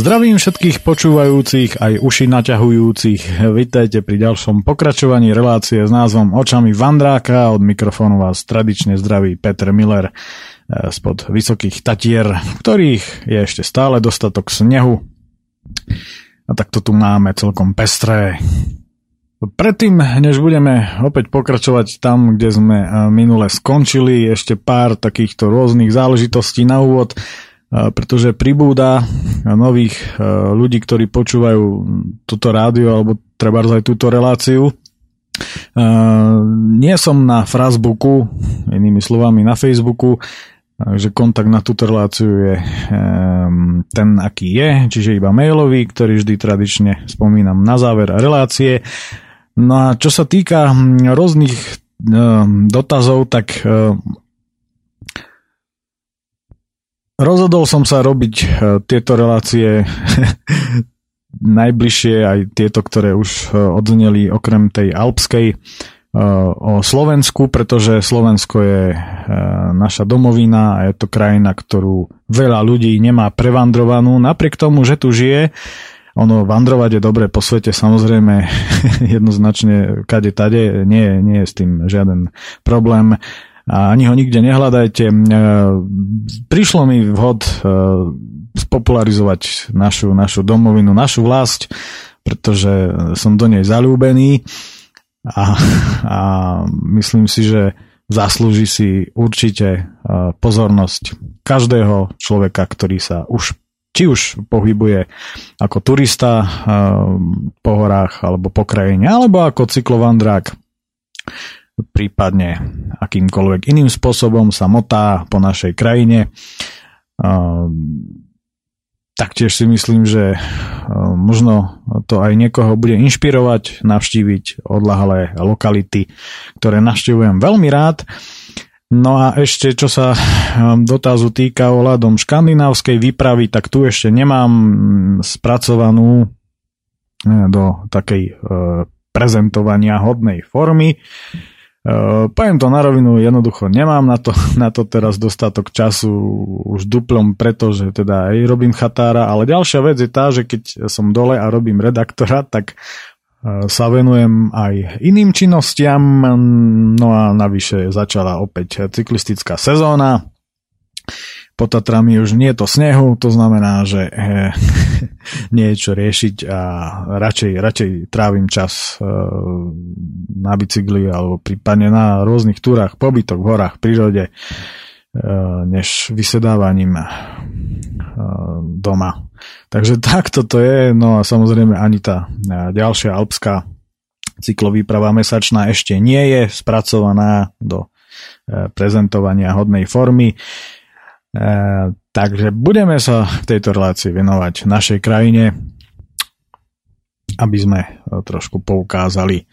Zdravím všetkých počúvajúcich aj uši naťahujúcich. Vítajte pri ďalšom pokračovaní relácie s názvom Očami Vandráka. Od mikrofónu vás tradične zdraví Peter Miller eh, spod Vysokých Tatier, ktorých je ešte stále dostatok snehu. A tak to tu máme celkom pestré. Predtým, než budeme opäť pokračovať tam, kde sme eh, minule skončili, ešte pár takýchto rôznych záležitostí na úvod pretože pribúda nových ľudí, ktorí počúvajú toto rádio alebo treba aj túto reláciu. Nie som na Frasbooku, inými slovami na Facebooku, takže kontakt na túto reláciu je ten, aký je, čiže iba mailový, ktorý vždy tradične spomínam na záver relácie. No a čo sa týka rôznych dotazov, tak Rozhodol som sa robiť e, tieto relácie najbližšie, aj tieto, ktoré už e, odzneli okrem tej alpskej e, o Slovensku, pretože Slovensko je naša domovina a je to krajina, ktorú veľa ľudí nemá prevandrovanú, napriek tomu, že tu žije. Ono, vandrovať je dobre po svete, samozrejme, jednoznačne kade tade, nie, nie je s tým žiaden problém a ani ho nikde nehľadajte. E, prišlo mi vhod e, spopularizovať našu, našu domovinu, našu vlast, pretože som do nej zalúbený a, a myslím si, že zaslúži si určite e, pozornosť každého človeka, ktorý sa už či už pohybuje ako turista po horách alebo po krajine, alebo ako cyklovandrák prípadne akýmkoľvek iným spôsobom sa motá po našej krajine. Taktiež si myslím, že možno to aj niekoho bude inšpirovať navštíviť odlahlé lokality, ktoré navštívujem veľmi rád. No a ešte čo sa dotazu týka ohľadom škandinávskej výpravy, tak tu ešte nemám spracovanú do takej prezentovania hodnej formy. Uh, poviem to na rovinu, jednoducho nemám na to, na to teraz dostatok času už duplom, pretože teda aj robím chatára, ale ďalšia vec je tá, že keď som dole a robím redaktora, tak uh, sa venujem aj iným činnostiam, no a navyše začala opäť cyklistická sezóna, pod Tatrami už nie je to snehu, to znamená, že e, nie je čo riešiť a radšej, radšej trávim čas e, na bicykli alebo prípadne na rôznych túrach, pobytok v horách, prírode, e, než vysedávaním e, doma. Takže takto to je, no a samozrejme ani tá ďalšia alpská cyklovýprava mesačná ešte nie je spracovaná do prezentovania hodnej formy. E, takže budeme sa v tejto relácii venovať našej krajine, aby sme e, trošku poukázali e,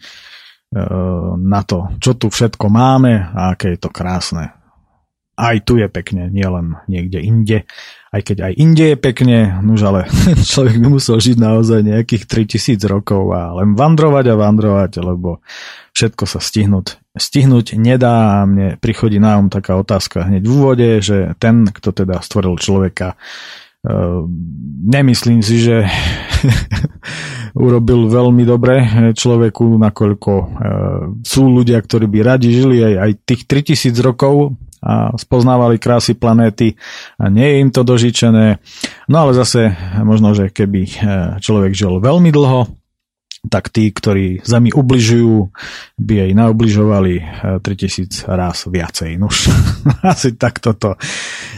na to, čo tu všetko máme a aké je to krásne. Aj tu je pekne, nielen niekde inde. Aj keď aj inde je pekne, nuž ale človek by musel žiť naozaj nejakých 3000 rokov a len vandrovať a vandrovať, lebo všetko sa stihnúť stihnúť nedá a mne prichodí na um taká otázka hneď v úvode, že ten, kto teda stvoril človeka, uh, nemyslím si, že urobil veľmi dobre človeku, nakoľko uh, sú ľudia, ktorí by radi žili aj, aj tých 3000 rokov a spoznávali krásy planéty a nie je im to dožičené. No ale zase možno, že keby uh, človek žil veľmi dlho, tak tí, ktorí Zemi ubližujú, by jej naobližovali 3000 eh, raz viacej. Nuž, asi takto to.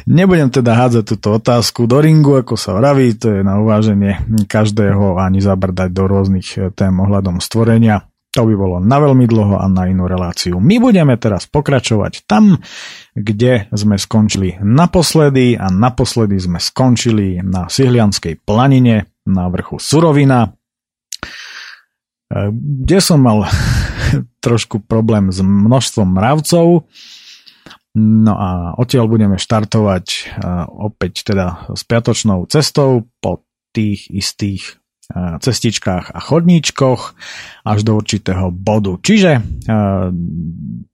Nebudem teda hádzať túto otázku do ringu, ako sa vraví, to je na uváženie každého ani zabrdať do rôznych eh, tém ohľadom stvorenia. To by bolo na veľmi dlho a na inú reláciu. My budeme teraz pokračovať tam, kde sme skončili naposledy a naposledy sme skončili na Sihlianskej planine na vrchu Surovina, kde som mal trošku problém s množstvom mravcov. No a odtiaľ budeme štartovať opäť teda s piatočnou cestou po tých istých cestičkách a chodníčkoch až do určitého bodu. Čiže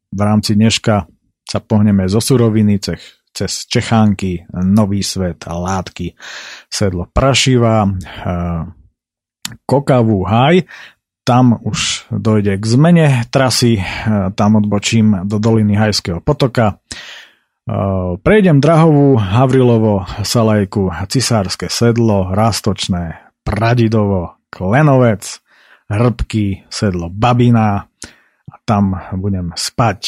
v rámci dneška sa pohneme zo suroviny cez, cez Čechánky, Nový svet, Látky, Sedlo Prašiva, Kokavú Haj. Tam už dojde k zmene trasy, tam odbočím do doliny Hajského potoka. Prejdem Drahovú, Havrilovo, Salajku, Cisárske sedlo, Rastočné, Pradidovo, Klenovec, Hrbky, sedlo Babina a tam budem spať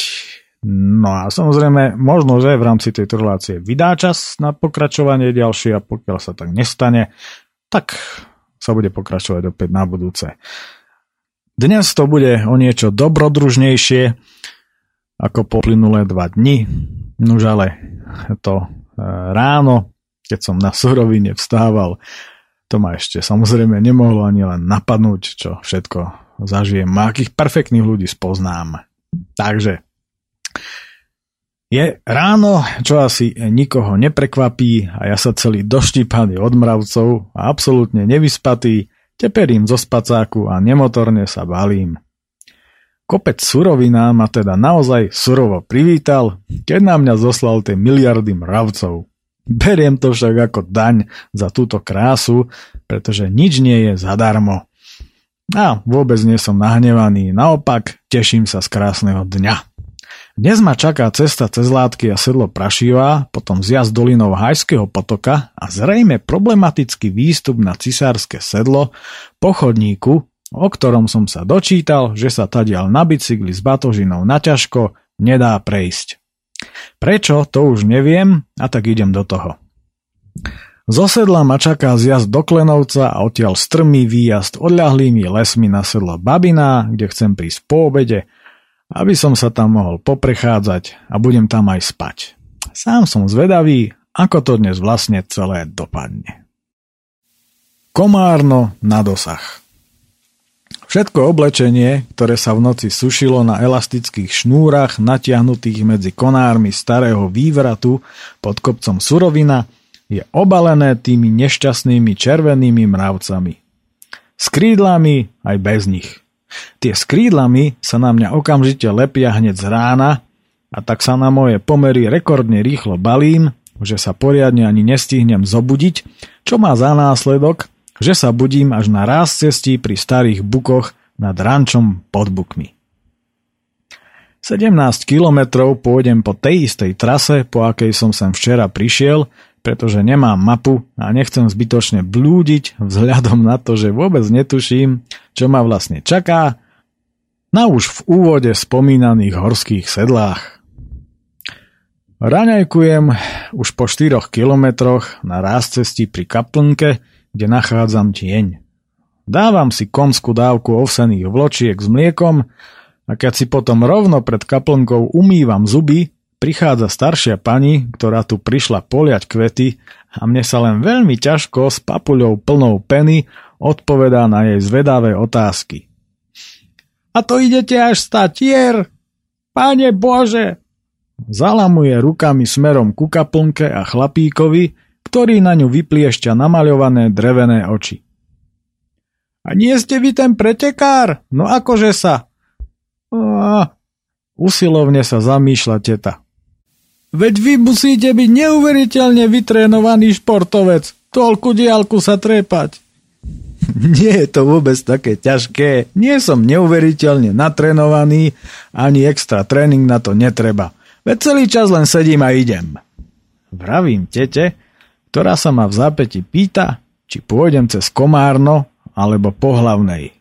No a samozrejme, možno, že v rámci tejto relácie vydá čas na pokračovanie ďalšie a pokiaľ sa tak nestane, tak sa bude pokračovať opäť na budúce. Dnes to bude o niečo dobrodružnejšie ako poplynulé dva dni. Nož ale to e, ráno, keď som na surovine vstával, to ma ešte samozrejme nemohlo ani len napadnúť, čo všetko zažijem a akých perfektných ľudí spoznám. Takže je ráno, čo asi nikoho neprekvapí a ja sa celý doštípaný od mravcov a absolútne nevyspatý, teperím zo spacáku a nemotorne sa balím. Kopec surovina ma teda naozaj surovo privítal, keď na mňa zoslal tie miliardy mravcov. Beriem to však ako daň za túto krásu, pretože nič nie je zadarmo. A vôbec nie som nahnevaný, naopak teším sa z krásneho dňa. Dnes ma čaká cesta cez Látky a sedlo Prašivá, potom zjazd dolinou Hajského potoka a zrejme problematický výstup na cisárske sedlo po chodníku, o ktorom som sa dočítal, že sa tadial na bicykli s batožinou na ťažko nedá prejsť. Prečo, to už neviem a tak idem do toho. Zo sedla ma čaká zjazd do Klenovca a odtiaľ strmý výjazd odľahlými lesmi na sedlo Babina, kde chcem prísť po obede – aby som sa tam mohol poprechádzať a budem tam aj spať. Sám som zvedavý, ako to dnes vlastne celé dopadne. Komárno na dosah Všetko oblečenie, ktoré sa v noci sušilo na elastických šnúrach natiahnutých medzi konármi starého vývratu pod kopcom surovina, je obalené tými nešťastnými červenými mravcami. S krídlami aj bez nich – Tie s sa na mňa okamžite lepia hneď z rána a tak sa na moje pomery rekordne rýchlo balím, že sa poriadne ani nestihnem zobudiť, čo má za následok, že sa budím až na ráz cestí pri starých bukoch nad rančom pod bukmi. 17 kilometrov pôjdem po tej istej trase, po akej som sem včera prišiel pretože nemám mapu a nechcem zbytočne blúdiť vzhľadom na to, že vôbec netuším, čo ma vlastne čaká na už v úvode spomínaných horských sedlách. Raňajkujem už po 4 kilometroch na ráz cesti pri kaplnke, kde nachádzam tieň. Dávam si konskú dávku ovsených vločiek s mliekom a keď si potom rovno pred kaplnkou umývam zuby, prichádza staršia pani, ktorá tu prišla poliať kvety a mne sa len veľmi ťažko s papuľou plnou peny odpovedá na jej zvedavé otázky. A to idete až statier? Pane Bože! Zalamuje rukami smerom ku kaplnke a chlapíkovi, ktorý na ňu vypliešťa namaľované drevené oči. A nie ste vy ten pretekár? No akože sa? A, usilovne sa zamýšľa teta. Veď vy musíte byť neuveriteľne vytrénovaný športovec. Toľku diálku sa trepať. Nie je to vôbec také ťažké. Nie som neuveriteľne natrénovaný, ani extra tréning na to netreba. Veď celý čas len sedím a idem. Vravím tete, ktorá sa ma v zápäti pýta, či pôjdem cez Komárno alebo po hlavnej.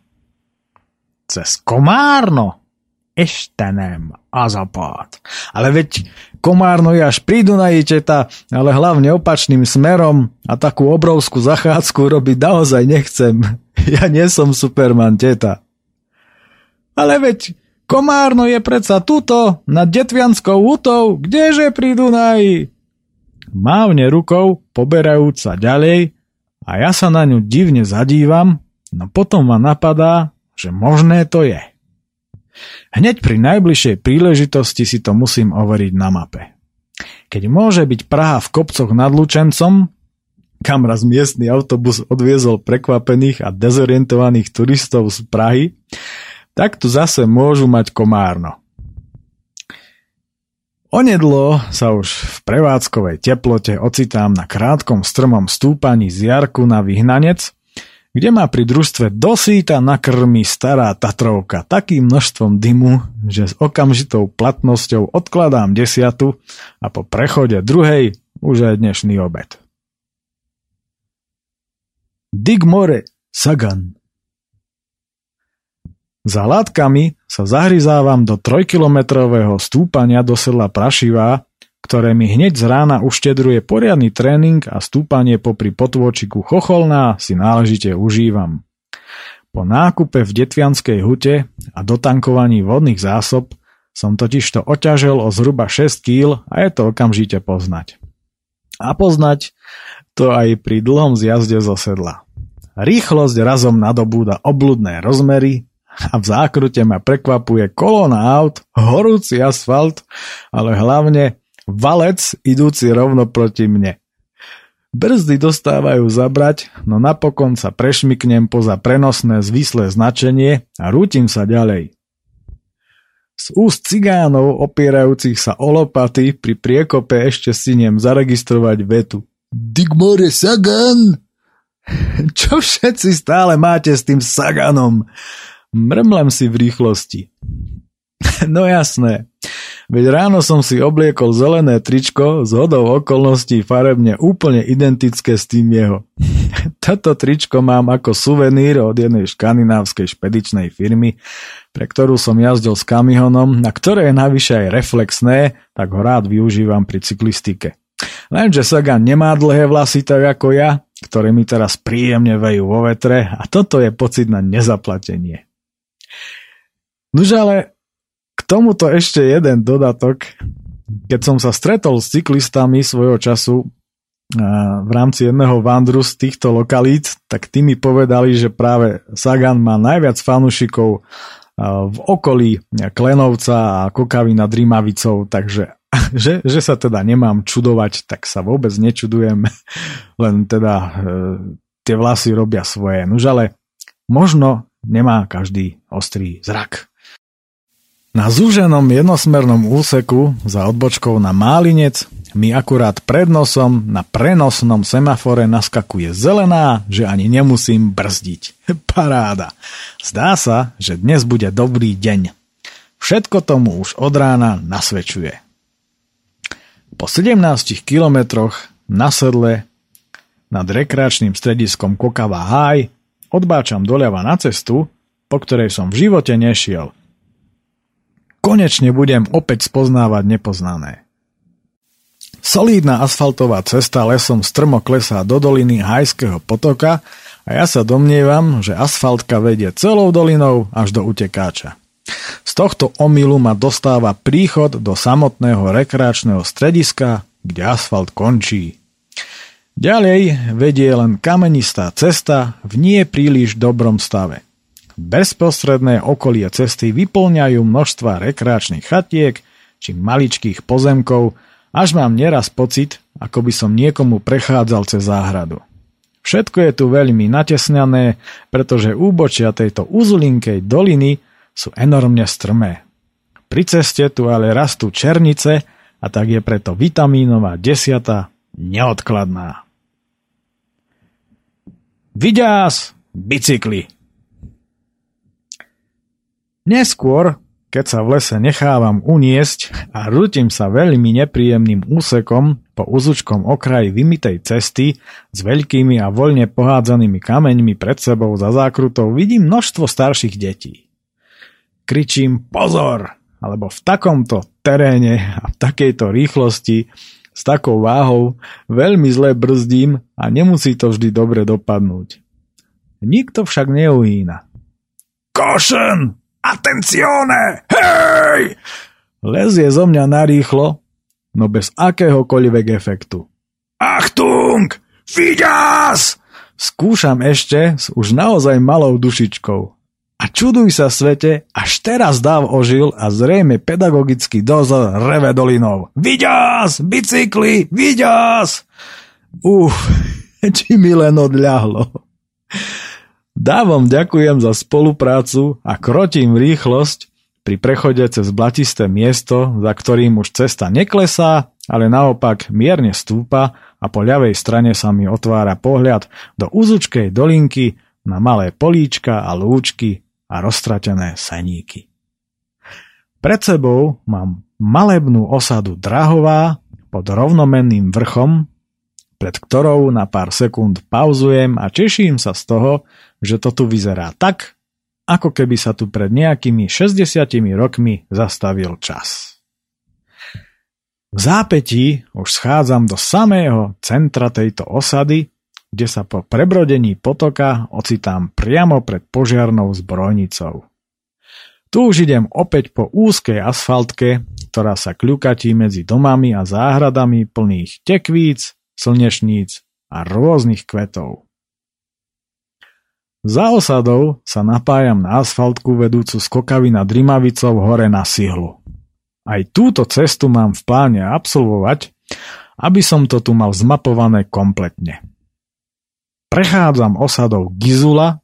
Cez Komárno? Estenem a zapad. Ale veď Komárno je až pri Dunaji, ale hlavne opačným smerom a takú obrovskú zachádzku robiť naozaj nechcem. Ja nie som Superman, teta. Ale veď Komárno je predsa tuto, nad Detvianskou útou, kdeže pri Dunaji? Mávne rukou, poberajúc sa ďalej a ja sa na ňu divne zadívam, no potom ma napadá, že možné to je. Hneď pri najbližšej príležitosti si to musím overiť na mape. Keď môže byť Praha v kopcoch nad Lučencom, kam raz miestny autobus odviezol prekvapených a dezorientovaných turistov z Prahy, tak tu zase môžu mať Komárno. Onedlo sa už v prevádzkovej teplote ocitám na krátkom strmom stúpaní z Jarku na vyhnanec, kde ma pri družstve dosýta nakrmi stará Tatrovka takým množstvom dymu, že s okamžitou platnosťou odkladám desiatu a po prechode druhej už aj dnešný obed. Digmore Sagan za látkami sa zahryzávam do trojkilometrového stúpania do sedla Prašivá, ktoré mi hneď z rána uštedruje poriadny tréning a stúpanie popri potôčiku Chocholná si náležite užívam. Po nákupe v Detvianskej hute a dotankovaní vodných zásob som totižto oťažel o zhruba 6 kg a je to okamžite poznať. A poznať to aj pri dlhom zjazde zo sedla. Rýchlosť razom nadobúda obludné rozmery a v zákrute ma prekvapuje kolóna aut, horúci asfalt, ale hlavne valec idúci rovno proti mne. Brzdy dostávajú zabrať, no napokon sa prešmiknem poza prenosné zvislé značenie a rútim sa ďalej. Z úst cigánov opierajúcich sa o lopaty pri priekope ešte siniem zaregistrovať vetu. Digmore Sagan! Čo všetci stále máte s tým Saganom? Mrmlem si v rýchlosti. No jasné. Veď ráno som si obliekol zelené tričko z hodou okolností farebne úplne identické s tým jeho. Toto tričko mám ako suvenír od jednej škandinávskej špedičnej firmy, pre ktorú som jazdil s kamihonom, na ktoré je navyše aj reflexné, tak ho rád využívam pri cyklistike. Lenže Sagan nemá dlhé vlasy tak ako ja, ktoré mi teraz príjemne vejú vo vetre a toto je pocit na nezaplatenie. Nož ale k tomuto ešte jeden dodatok. Keď som sa stretol s cyklistami svojho času v rámci jedného vandru z týchto lokalít, tak tí mi povedali, že práve Sagan má najviac fanúšikov v okolí Klenovca a Kokavy nad Rímavicou, takže že, že sa teda nemám čudovať, tak sa vôbec nečudujem, len teda e, tie vlasy robia svoje. Nuž ale možno nemá každý ostrý zrak. Na zúženom jednosmernom úseku za odbočkou na Málinec mi akurát pred nosom na prenosnom semafore naskakuje zelená, že ani nemusím brzdiť. Paráda. Zdá sa, že dnes bude dobrý deň. Všetko tomu už od rána nasvedčuje. Po 17 kilometroch na sedle nad rekreačným strediskom Kokava High odbáčam doľava na cestu, po ktorej som v živote nešiel – Konečne budem opäť spoznávať nepoznané. Solídna asfaltová cesta lesom strmo klesá do doliny Hajského potoka a ja sa domnievam, že asfaltka vedie celou dolinou až do utekáča. Z tohto omylu ma dostáva príchod do samotného rekreačného strediska, kde asfalt končí. Ďalej vedie len kamenistá cesta v nie príliš dobrom stave. Bezprostredné okolie cesty vyplňajú množstva rekreačných chatiek či maličkých pozemkov, až mám neraz pocit, ako by som niekomu prechádzal cez záhradu. Všetko je tu veľmi natesnané, pretože úbočia tejto uzulinkej doliny sú enormne strmé. Pri ceste tu ale rastú černice a tak je preto vitamínová desiata neodkladná. Vidiás, bicykli! Neskôr, keď sa v lese nechávam uniesť a rútim sa veľmi nepríjemným úsekom po uzučkom okraji vymitej cesty s veľkými a voľne pohádzanými kameňmi pred sebou za zákrutou, vidím množstvo starších detí. Kričím pozor, alebo v takomto teréne a v takejto rýchlosti s takou váhou veľmi zle brzdím a nemusí to vždy dobre dopadnúť. Nikto však neuhýna. Košen! Atencione! Hej! Lezie zo mňa narýchlo, no bez akéhokoľvek efektu. Achtung! Fiďas! Skúšam ešte s už naozaj malou dušičkou. A čuduj sa svete, až teraz dáv ožil a zrejme pedagogický dozor reve dolinou. Viďas! Bicykli! Viďas! Uf, či mi len odľahlo. Dávom ďakujem za spoluprácu a krotím rýchlosť, pri prechode cez blatisté miesto, za ktorým už cesta neklesá, ale naopak mierne stúpa a po ľavej strane sa mi otvára pohľad do úzučkej dolinky na malé políčka a lúčky a roztratené seníky. Pred sebou mám malebnú osadu Drahová pod rovnomenným vrchom, pred ktorou na pár sekúnd pauzujem a teším sa z toho, že to tu vyzerá tak, ako keby sa tu pred nejakými 60 rokmi zastavil čas. V zápetí už schádzam do samého centra tejto osady, kde sa po prebrodení potoka ocitám priamo pred požiarnou zbrojnicou. Tu už idem opäť po úzkej asfaltke, ktorá sa kľukatí medzi domami a záhradami plných tekvíc, slnešníc a rôznych kvetov. Za osadou sa napájam na asfaltku vedúcu z Kokavy nad Rimavicou hore na Sihlu. Aj túto cestu mám v pláne absolvovať, aby som to tu mal zmapované kompletne. Prechádzam osadou Gizula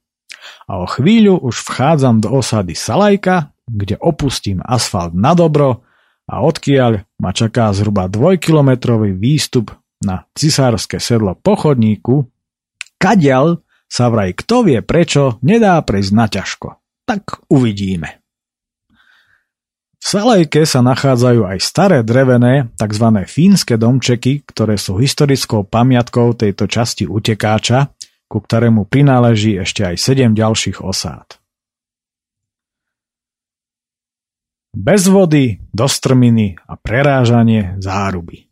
a o chvíľu už vchádzam do osady Salajka, kde opustím asfalt na dobro a odkiaľ ma čaká zhruba dvojkilometrový výstup na cisárske sedlo po chodníku, kadiaľ sa vraj kto vie prečo nedá prejsť na ťažko. Tak uvidíme. V Salejke sa nachádzajú aj staré drevené, tzv. fínske domčeky, ktoré sú historickou pamiatkou tejto časti utekáča, ku ktorému prináleží ešte aj sedem ďalších osád. Bez vody, dostrminy a prerážanie záruby.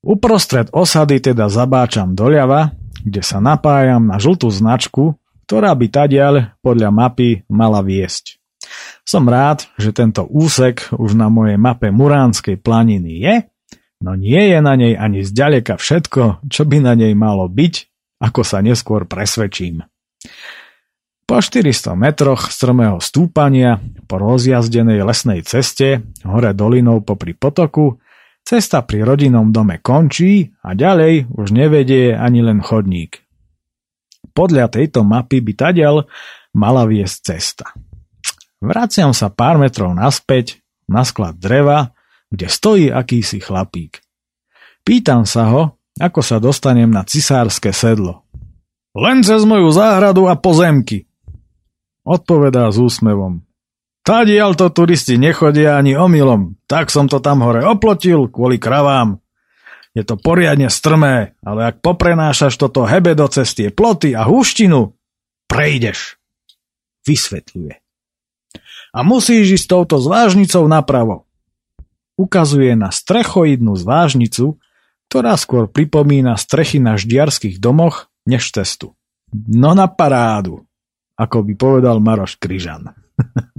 Uprostred osady teda zabáčam doľava kde sa napájam na žltú značku, ktorá by tadiaľ podľa mapy mala viesť. Som rád, že tento úsek už na mojej mape Muránskej planiny je, no nie je na nej ani zďaleka všetko, čo by na nej malo byť, ako sa neskôr presvedčím. Po 400 metroch strmého stúpania po rozjazdenej lesnej ceste hore dolinou popri potoku Cesta pri rodinnom dome končí a ďalej už nevedie ani len chodník. Podľa tejto mapy by tadiaľ mala viesť cesta. Vraciam sa pár metrov naspäť na sklad dreva, kde stojí akýsi chlapík. Pýtam sa ho, ako sa dostanem na cisárske sedlo. Len cez moju záhradu a pozemky. Odpovedá s úsmevom. Tadiaľ to turisti nechodia ani omylom, tak som to tam hore oplotil kvôli kravám. Je to poriadne strmé, ale ak poprenášaš toto hebe do cestie ploty a húštinu, prejdeš. Vysvetľuje. A musíš ísť touto zvážnicou napravo. Ukazuje na strechoidnú zvážnicu, ktorá skôr pripomína strechy na ždiarských domoch než cestu. No na parádu, ako by povedal Maroš Kryžan.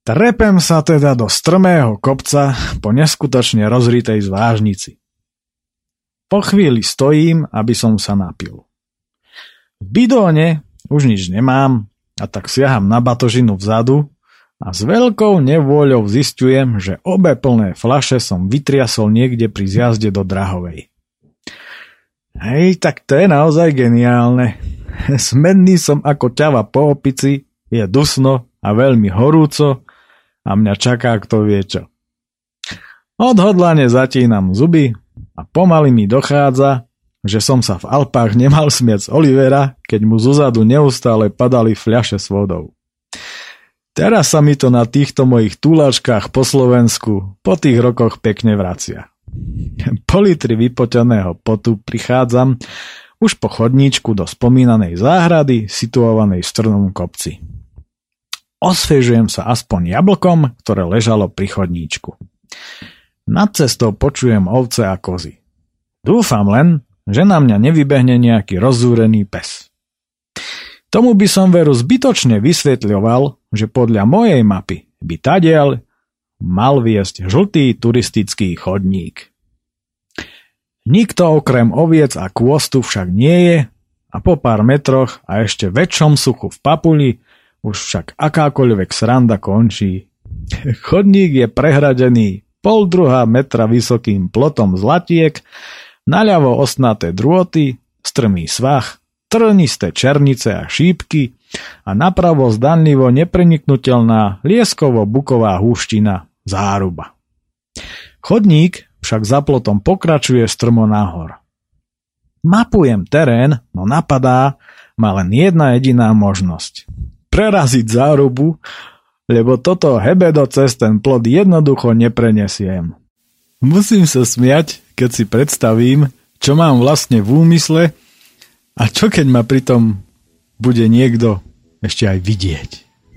Trepem sa teda do strmého kopca po neskutočne rozritej zvážnici. Po chvíli stojím, aby som sa napil. V bidóne už nič nemám a tak siaham na batožinu vzadu a s veľkou nevôľou zistujem, že obe plné flaše som vytriasol niekde pri zjazde do Drahovej. Hej, tak to je naozaj geniálne. Smenný som ako ťava po opici, je dusno a veľmi horúco a mňa čaká kto vie čo. Odhodlane zatínam zuby a pomaly mi dochádza, že som sa v Alpách nemal smiať z Olivera, keď mu zozadu neustále padali fľaše s vodou. Teraz sa mi to na týchto mojich túlačkách po Slovensku po tých rokoch pekne vracia. Po litri vypoteného potu prichádzam už po chodníčku do spomínanej záhrady situovanej v strnom kopci. Osviežujem sa aspoň jablkom, ktoré ležalo pri chodníčku. Nad cestou počujem ovce a kozy. Dúfam len, že na mňa nevybehne nejaký rozúrený pes. Tomu by som veru zbytočne vysvetľoval, že podľa mojej mapy by tadiaľ mal viesť žltý turistický chodník. Nikto okrem oviec a kôstu však nie je a po pár metroch a ešte väčšom suchu v papuli už však akákoľvek sranda končí. Chodník je prehradený pol druhá metra vysokým plotom zlatiek, naľavo osnaté drôty, strmý svah, trnisté černice a šípky a napravo zdanlivo nepreniknutelná lieskovo-buková húština záruba. Chodník však za plotom pokračuje strmo nahor. Mapujem terén, no napadá ma len jedna jediná možnosť. Preraziť zárubu, lebo toto hebedo cez ten plod jednoducho neprenesiem. Musím sa smiať, keď si predstavím, čo mám vlastne v úmysle a čo keď ma pritom bude niekto ešte aj vidieť.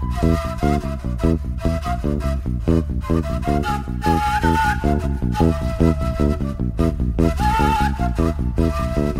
Thank you.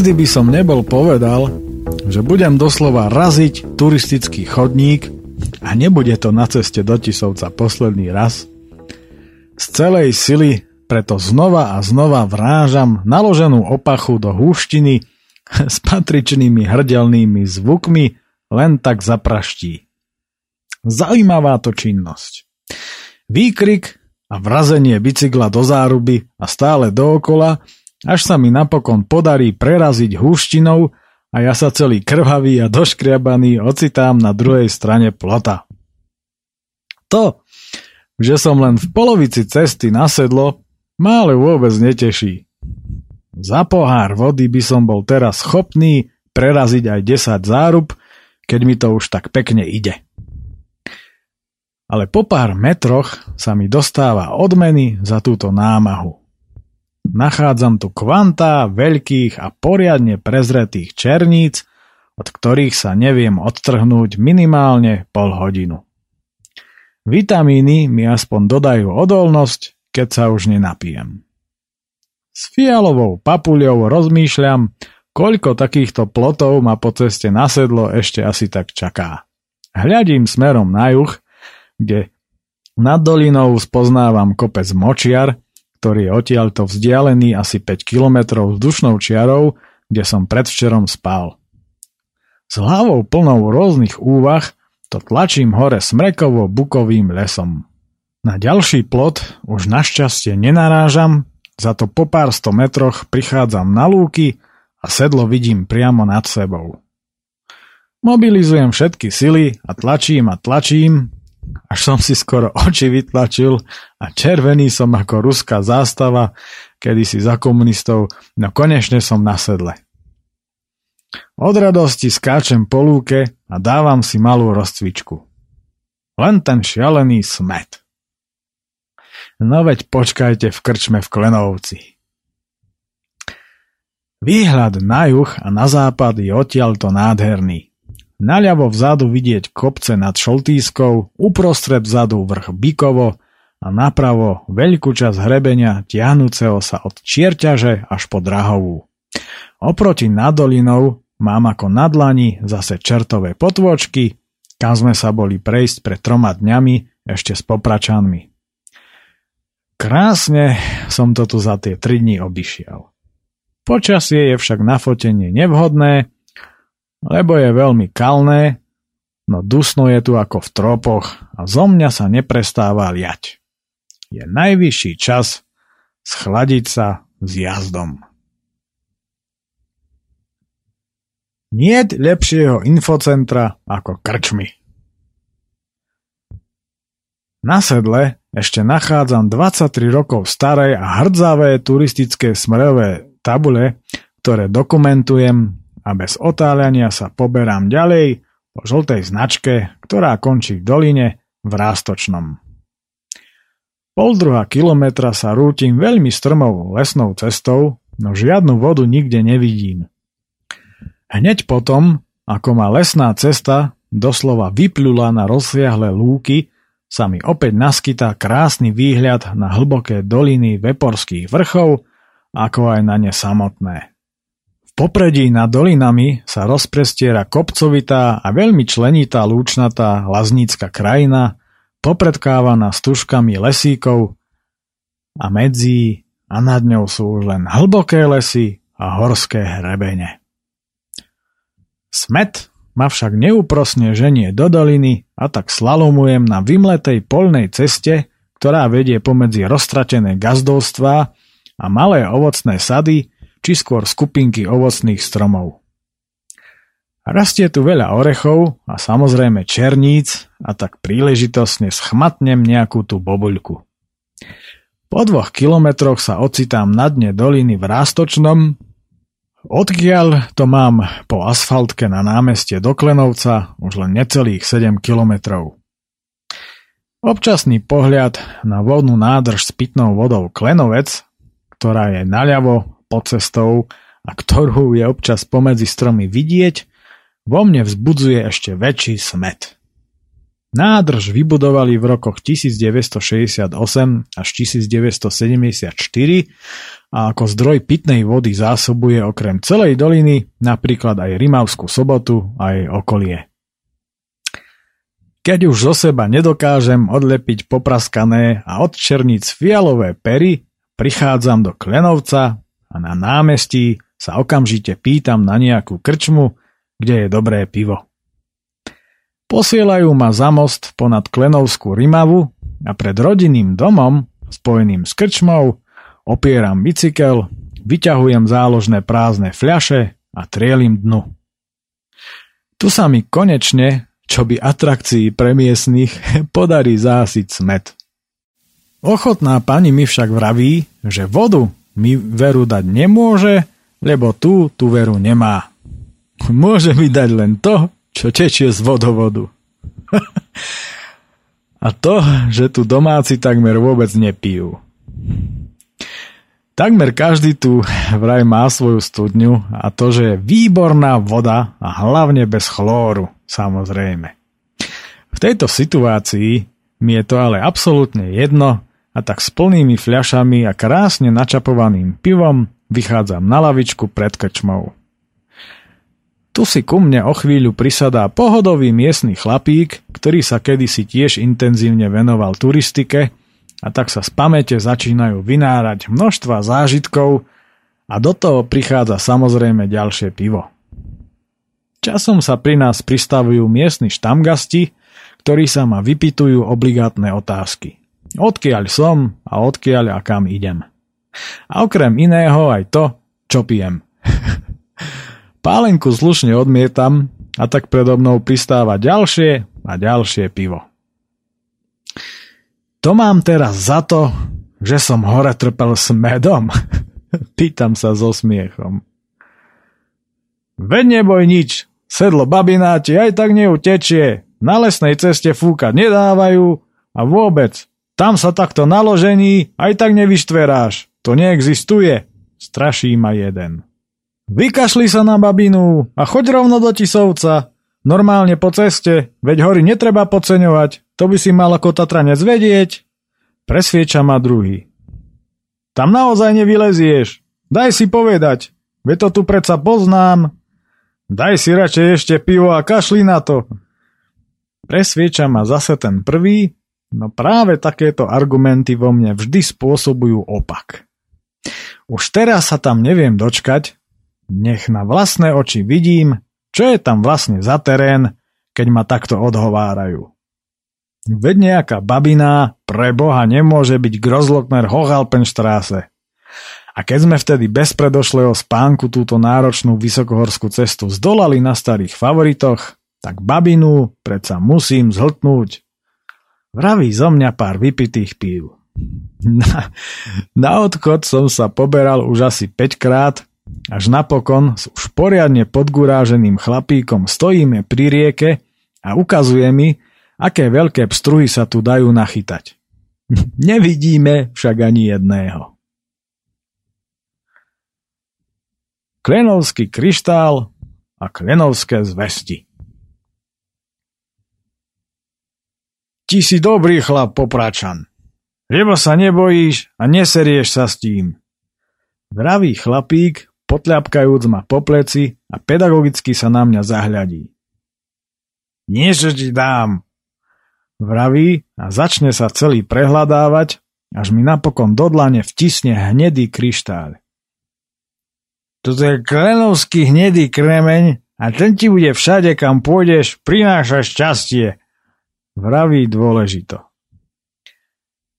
Nikdy by som nebol povedal, že budem doslova raziť turistický chodník a nebude to na ceste do Tisovca posledný raz. Z celej sily preto znova a znova vrážam naloženú opachu do húštiny s patričnými hrdelnými zvukmi len tak zapraští. Zajímavá to činnosť. Výkrik a vrazenie bicykla do záruby a stále dookola, až sa mi napokon podarí preraziť húštinou a ja sa celý krvavý a doškriabaný ocitám na druhej strane plota. To, že som len v polovici cesty na sedlo, ma ale vôbec neteší. Za pohár vody by som bol teraz schopný preraziť aj 10 zárub, keď mi to už tak pekne ide. Ale po pár metroch sa mi dostáva odmeny za túto námahu. Nachádzam tu kvantá veľkých a poriadne prezretých černíc, od ktorých sa neviem odtrhnúť minimálne pol hodinu. Vitamíny mi aspoň dodajú odolnosť, keď sa už nenapijem. S fialovou papuľou rozmýšľam, koľko takýchto plotov ma po ceste na sedlo ešte asi tak čaká. Hľadím smerom na juh, kde nad dolinou spoznávam kopec Močiar, ktorý je odtiaľto vzdialený asi 5 kilometrov vzdušnou čiarou, kde som predvčerom spal. S hlavou plnou rôznych úvah to tlačím hore smrekovo-bukovým lesom. Na ďalší plot už našťastie nenarážam, za to po pár sto metroch prichádzam na lúky a sedlo vidím priamo nad sebou. Mobilizujem všetky sily a tlačím a tlačím, až som si skoro oči vytlačil a červený som ako ruská zástava, kedy si za komunistov, no konečne som na sedle. Od radosti skáčem po lúke a dávam si malú rozcvičku. Len ten šialený smet. No veď počkajte v krčme v Klenovci. Výhľad na juh a na západ je odtiaľto nádherný. Naľavo vzadu vidieť kopce nad Šoltískou, uprostred vzadu vrch Bikovo a napravo veľkú časť hrebenia tiahnúceho sa od Čierťaže až po Drahovú. Oproti nadolinou mám ako na dlani zase čertové potvočky, kam sme sa boli prejsť pred troma dňami ešte s popračanmi. Krásne som to tu za tie tri dni obišiel. Počasie je však na fotenie nevhodné, lebo je veľmi kalné, no dusno je tu ako v tropoch a zo mňa sa neprestáva liať. Je najvyšší čas schladiť sa s jazdom. Niet lepšieho infocentra ako krčmy. Na sedle ešte nachádzam 23 rokov staré a hrdzavé turistické smrové tabule, ktoré dokumentujem a bez otáľania sa poberám ďalej po žltej značke, ktorá končí v doline v Rástočnom. Pol druhá kilometra sa rútim veľmi strmou lesnou cestou, no žiadnu vodu nikde nevidím. Hneď potom, ako ma lesná cesta doslova vyplula na rozsiahle lúky, sa mi opäť naskytá krásny výhľad na hlboké doliny Veporských vrchov, ako aj na ne samotné popredí nad dolinami sa rozprestiera kopcovitá a veľmi členitá lúčnatá laznícka krajina, popredkávaná stužkami lesíkov a medzi a nad ňou sú už len hlboké lesy a horské hrebene. Smet ma však neúprosne ženie do doliny a tak slalomujem na vymletej polnej ceste, ktorá vedie pomedzi roztratené gazdovstvá a malé ovocné sady, či skôr skupinky ovocných stromov. Rastie tu veľa orechov a samozrejme černíc a tak príležitosne schmatnem nejakú tú bobuľku. Po dvoch kilometroch sa ocitám na dne doliny v Rástočnom, odkiaľ to mám po asfaltke na námestie do Klenovca už len necelých 7 kilometrov. Občasný pohľad na vodnú nádrž s pitnou vodou Klenovec, ktorá je naľavo pod cestou a ktorú je občas pomedzi stromy vidieť, vo mne vzbudzuje ešte väčší smet. Nádrž vybudovali v rokoch 1968 až 1974 a ako zdroj pitnej vody zásobuje okrem celej doliny napríklad aj Rimavskú sobotu a jej okolie. Keď už zo seba nedokážem odlepiť popraskané a odčerniť fialové pery, prichádzam do Klenovca a na námestí sa okamžite pýtam na nejakú krčmu, kde je dobré pivo. Posielajú ma za most ponad Klenovskú Rimavu a pred rodinným domom, spojeným s krčmou, opieram bicykel, vyťahujem záložné prázdne fľaše a trielim dnu. Tu sa mi konečne, čo by atrakcií pre miestnych, podarí zásiť smet. Ochotná pani mi však vraví, že vodu mi veru dať nemôže, lebo tu tú veru nemá. Môže mi dať len to, čo tečie z vodovodu. A to, že tu domáci takmer vôbec nepijú. Takmer každý tu vraj má svoju studňu a to, že je výborná voda a hlavne bez chlóru, samozrejme. V tejto situácii mi je to ale absolútne jedno a tak s plnými fľašami a krásne načapovaným pivom vychádzam na lavičku pred krčmou. Tu si ku mne o chvíľu prisadá pohodový miestny chlapík, ktorý sa kedysi tiež intenzívne venoval turistike a tak sa z pamäte začínajú vynárať množstva zážitkov a do toho prichádza samozrejme ďalšie pivo. Časom sa pri nás pristavujú miestni štamgasti, ktorí sa ma vypitujú obligátne otázky. Odkiaľ som a odkiaľ a kam idem. A okrem iného aj to, čo pijem. Pálenku slušne odmietam a tak predo mnou pristáva ďalšie a ďalšie pivo. To mám teraz za to, že som hore trpel s medom? Pýtam sa so smiechom. Veď neboj nič, sedlo babina ti aj tak neutečie, na lesnej ceste fúkať nedávajú a vôbec, tam sa takto naložení aj tak nevyštveráš, to neexistuje, straší ma jeden. Vykašli sa na babinu a choď rovno do Tisovca. Normálne po ceste, veď hory netreba podceňovať, to by si mal ako Tatranec vedieť. Presvieča ma druhý. Tam naozaj nevylezieš. Daj si povedať, veď to tu predsa poznám. Daj si radšej ešte pivo a kašli na to. Presvieča ma zase ten prvý, no práve takéto argumenty vo mne vždy spôsobujú opak. Už teraz sa tam neviem dočkať, nech na vlastné oči vidím, čo je tam vlastne za terén, keď ma takto odhovárajú. Veď nejaká babina pre Boha nemôže byť Grozlockner Hochalpenstraße. A keď sme vtedy bez predošlého spánku túto náročnú vysokohorskú cestu zdolali na starých favoritoch, tak babinu predsa musím zhltnúť. Vraví zo mňa pár vypitých pív. Na, na odchod som sa poberal už asi 5 krát až napokon s už poriadne podguráženým chlapíkom stojíme pri rieke a ukazuje mi, aké veľké pstruhy sa tu dajú nachytať. Nevidíme však ani jedného. Klenovský kryštál a klenovské zvesti. Ti si dobrý chlap, popračan. Lebo sa nebojíš a neserieš sa s tým. Vravý chlapík potľapkajúc ma po pleci a pedagogicky sa na mňa zahľadí. Niečo ti dám, vraví a začne sa celý prehľadávať, až mi napokon do dlane vtisne hnedý kryštál. Toto je klenovský hnedý kremeň a ten ti bude všade, kam pôjdeš, prinášať šťastie, vraví dôležito.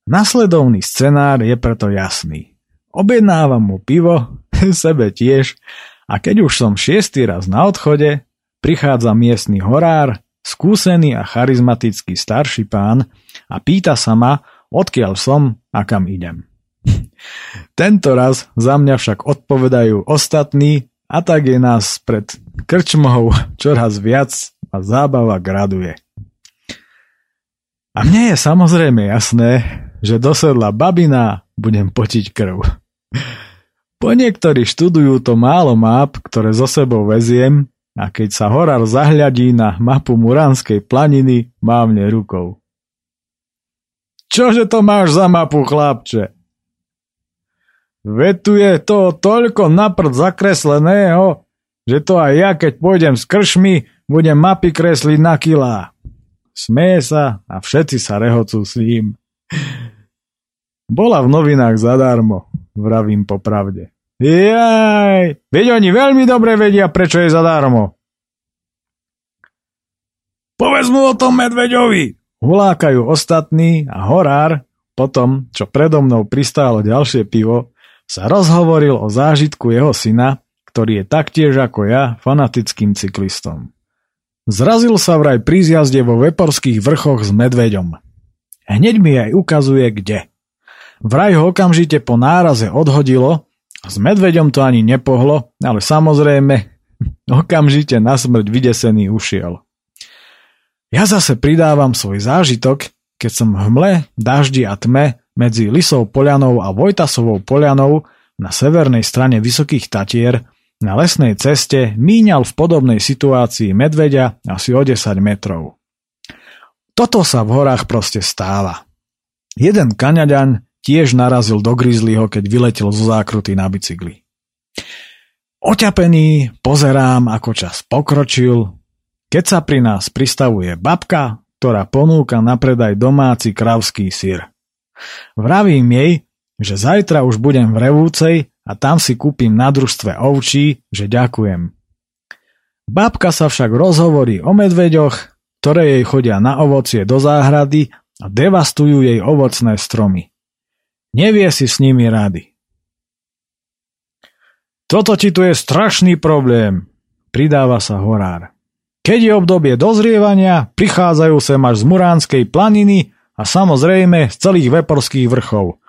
Nasledovný scenár je preto jasný. Objednávam mu pivo, sebe tiež a keď už som šiestý raz na odchode, prichádza miestny horár, skúsený a charizmatický starší pán a pýta sa ma, odkiaľ som a kam idem. Tento raz za mňa však odpovedajú ostatní a tak je nás pred krčmou čoraz viac a zábava graduje. A mne je samozrejme jasné, že dosedla babina budem potiť krv. Po niektorí študujú to málo map, ktoré zo sebou veziem a keď sa horár zahľadí na mapu Muránskej planiny, mávne rukou. Čože to máš za mapu, chlapče? Vetuje to toľko naprd zakresleného, že to aj ja, keď pôjdem s kršmi, budem mapy kresliť na kilá. Smeje sa a všetci sa rehocú s ním. Bola v novinách zadarmo, vravím popravde. Jaj, veď oni veľmi dobre vedia, prečo je zadarmo. Povedz mu o tom medveďovi, hulákajú ostatní a horár, potom, čo predo mnou pristálo ďalšie pivo, sa rozhovoril o zážitku jeho syna, ktorý je taktiež ako ja fanatickým cyklistom. Zrazil sa vraj pri zjazde vo Veporských vrchoch s medveďom. Hneď mi aj ukazuje kde. Vraj ho okamžite po náraze odhodilo s medveďom to ani nepohlo, ale samozrejme okamžite na smrť vydesený ušiel. Ja zase pridávam svoj zážitok, keď som v hmle, daždi a tme medzi Lisou Polianou a Vojtasovou Polianou na severnej strane Vysokých Tatier na lesnej ceste míňal v podobnej situácii medveďa asi o 10 metrov. Toto sa v horách proste stáva. Jeden kaňaďan tiež narazil do grizzlyho, keď vyletel zo zákruty na bicykli. Oťapený pozerám, ako čas pokročil, keď sa pri nás pristavuje babka, ktorá ponúka na predaj domáci kravský syr. Vravím jej, že zajtra už budem v Revúcej a tam si kúpim na družstve ovčí, že ďakujem. Babka sa však rozhovorí o medveďoch, ktoré jej chodia na ovocie do záhrady a devastujú jej ovocné stromy. Nevie si s nimi rady. Toto ti tu je strašný problém, pridáva sa horár. Keď je obdobie dozrievania, prichádzajú sem až z Muránskej planiny a samozrejme z celých veporských vrchov.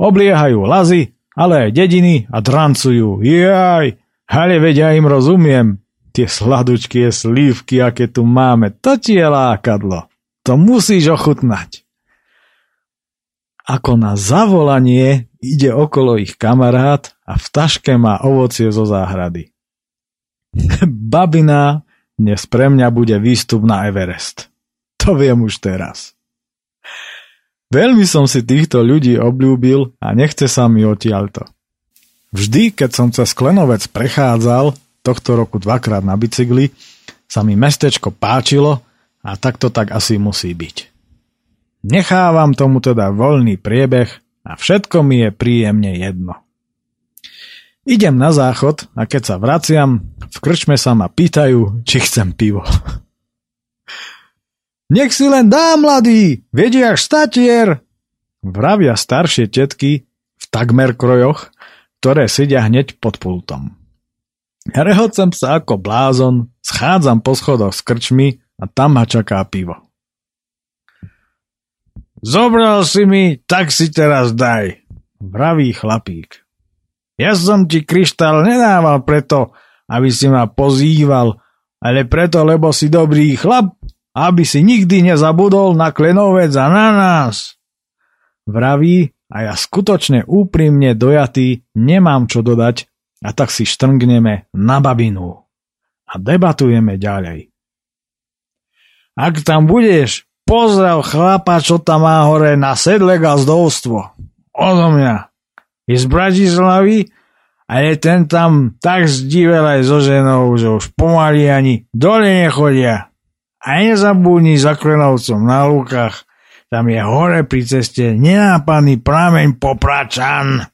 Obliehajú lazy, ale aj dediny a drancujú. Jaj, ale veď ja im rozumiem. Tie sladučky slívky, aké tu máme, to ti je lákadlo. To musíš ochutnať. Ako na zavolanie ide okolo ich kamarát a v taške má ovocie zo záhrady. Babina dnes pre mňa bude výstup na Everest. To viem už teraz. Veľmi som si týchto ľudí obľúbil a nechce sa mi odtiaľto. Vždy, keď som cez Klenovec prechádzal, tohto roku dvakrát na bicykli, sa mi mestečko páčilo a tak to tak asi musí byť. Nechávam tomu teda voľný priebeh a všetko mi je príjemne jedno. Idem na záchod a keď sa vraciam, v krčme sa ma pýtajú, či chcem pivo. Nech si len dá, mladý, až statier, vravia staršie tetky v takmer krojoch, ktoré sedia hneď pod pultom. Rehocem sa ako blázon, schádzam po schodoch s krčmi a tam ma čaká pivo. Zobral si mi, tak si teraz daj, vraví chlapík. Ja som ti kryštál nedával preto, aby si ma pozýval, ale preto, lebo si dobrý chlap, aby si nikdy nezabudol na klenovec a na nás. Vraví a ja skutočne úprimne dojatý nemám čo dodať a tak si štrngneme na babinu a debatujeme ďalej. Ak tam budeš, Pozdrav chlapa, čo tam má hore na sedle gazdovstvo. Odo mňa. Je z Bratislavy a je ten tam tak zdivel aj so ženou, že už pomaly ani dole nechodia. A nezabudni za Klenovcom na lukách. Tam je hore pri ceste nenápadný prameň popračan.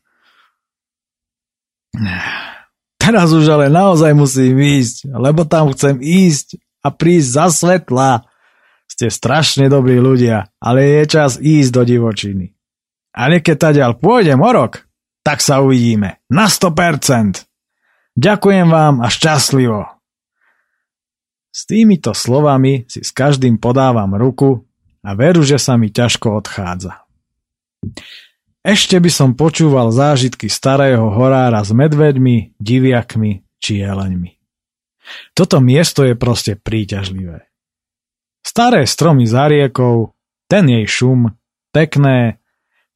Teraz už ale naozaj musím ísť, lebo tam chcem ísť a prísť za svetla ste strašne dobrí ľudia, ale je čas ísť do divočiny. Ale keď taďal pôjdem o rok, tak sa uvidíme. Na 100%. Ďakujem vám a šťastlivo. S týmito slovami si s každým podávam ruku a veru, že sa mi ťažko odchádza. Ešte by som počúval zážitky starého horára s medveďmi, diviakmi či jeleňmi. Toto miesto je proste príťažlivé. Staré stromy za riekou, ten jej šum, pekné,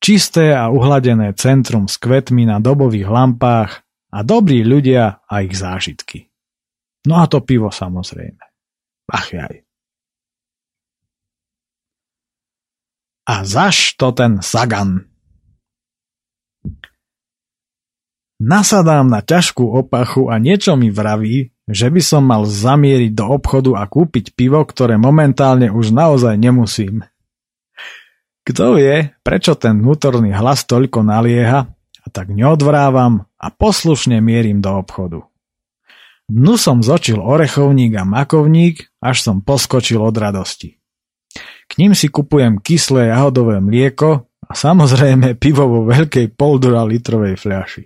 čisté a uhladené centrum s kvetmi na dobových lampách a dobrí ľudia a ich zážitky. No a to pivo samozrejme. Ach jaj. A zaš to ten Sagan? Nasadám na ťažkú opachu a niečo mi vraví, že by som mal zamieriť do obchodu a kúpiť pivo, ktoré momentálne už naozaj nemusím. Kto vie, prečo ten vnútorný hlas toľko nalieha, a tak neodvrávam a poslušne mierim do obchodu. Dnu som zočil orechovník a makovník, až som poskočil od radosti. K ním si kupujem kyslé jahodové mlieko a samozrejme pivo vo veľkej poldura litrovej fľaši.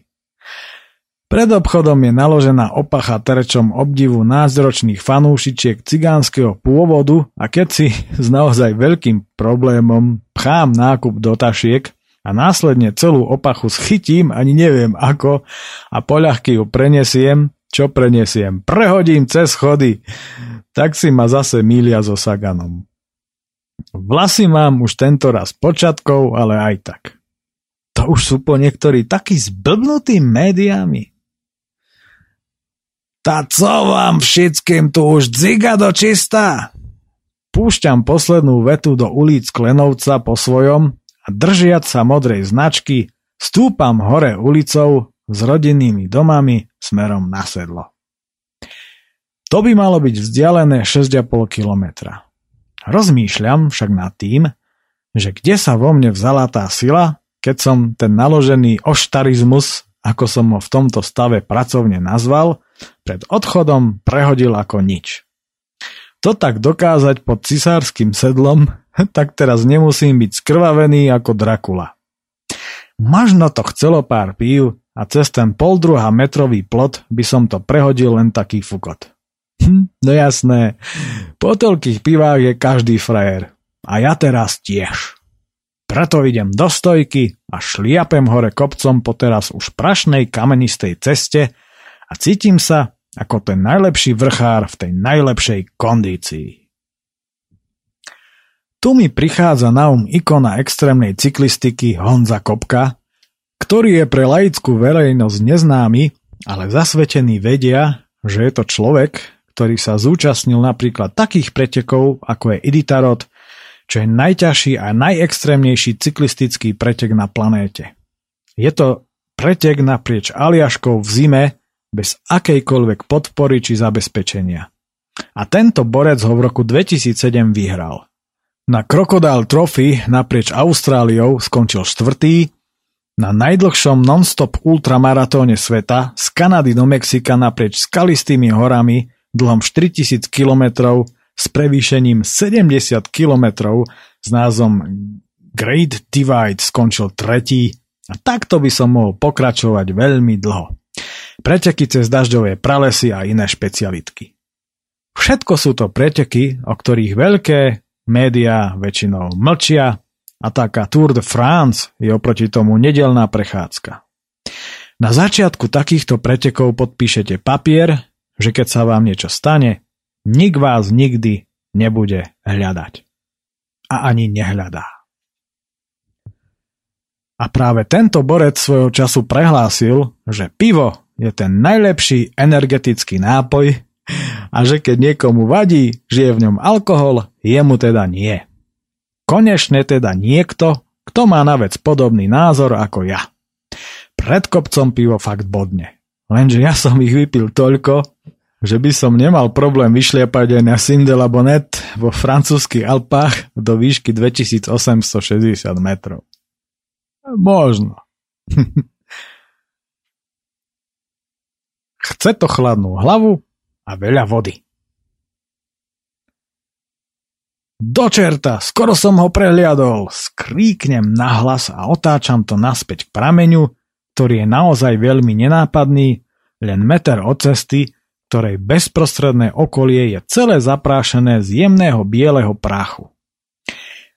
Pred obchodom je naložená opacha terčom obdivu názročných fanúšičiek cigánskeho pôvodu a keď si s naozaj veľkým problémom pchám nákup do tašiek a následne celú opachu schytím, ani neviem ako, a poľahky ju prenesiem, čo prenesiem, prehodím cez schody, tak si ma zase mília so Saganom. Vlasy mám už tento raz počiatkov, ale aj tak. To už sú po niektorí takí zblbnutí médiami. Tá co vám všetkým tu už dziga do čistá? Púšťam poslednú vetu do ulic Klenovca po svojom a držiac sa modrej značky stúpam hore ulicou s rodinnými domami smerom na sedlo. To by malo byť vzdialené 6,5 kilometra. Rozmýšľam však nad tým, že kde sa vo mne vzala tá sila, keď som ten naložený oštarizmus, ako som ho v tomto stave pracovne nazval, pred odchodom prehodil ako nič. To tak dokázať pod cisárským sedlom, tak teraz nemusím byť skrvavený ako Drakula. Možno to chcelo pár pív a cez ten pol druha metrový plot by som to prehodil len taký fukot. Hm, no jasné, po toľkých pivách je každý frajer. A ja teraz tiež. Preto idem do stojky a šliapem hore kopcom po teraz už prašnej kamenistej ceste a cítim sa ako ten najlepší vrchár v tej najlepšej kondícii. Tu mi prichádza na um ikona extrémnej cyklistiky Honza Kopka, ktorý je pre laickú verejnosť neznámy, ale zasvetení vedia, že je to človek, ktorý sa zúčastnil napríklad takých pretekov, ako je Iditarod, čo je najťažší a najextrémnejší cyklistický pretek na planéte. Je to pretek naprieč Aliaškou v zime bez akejkoľvek podpory či zabezpečenia. A tento borec ho v roku 2007 vyhral. Na Crocodile Trophy naprieč Austráliou skončil štvrtý, na najdlhšom non-stop ultramaratóne sveta z Kanady do Mexika naprieč skalistými horami dlhom 4000 km s prevýšením 70 km s názvom Great Divide skončil tretí a takto by som mohol pokračovať veľmi dlho preteky cez dažďové pralesy a iné špecialitky. Všetko sú to preteky, o ktorých veľké médiá väčšinou mlčia a taká Tour de France je oproti tomu nedelná prechádzka. Na začiatku takýchto pretekov podpíšete papier, že keď sa vám niečo stane, nik vás nikdy nebude hľadať. A ani nehľadá. A práve tento borec svojho času prehlásil, že pivo je ten najlepší energetický nápoj a že keď niekomu vadí, že je v ňom alkohol, jemu teda nie. Konečne teda niekto, kto má na vec podobný názor ako ja. Pred kopcom pivo fakt bodne. Lenže ja som ich vypil toľko, že by som nemal problém vyšliapať aj na Sindela Bonnet vo francúzských Alpách do výšky 2860 metrov. Možno. Chce to chladnú hlavu a veľa vody. Do čerta, skoro som ho prehliadol, skríknem nahlas a otáčam to naspäť k prameňu, ktorý je naozaj veľmi nenápadný, len meter od cesty, ktorej bezprostredné okolie je celé zaprášené z jemného bieleho prachu.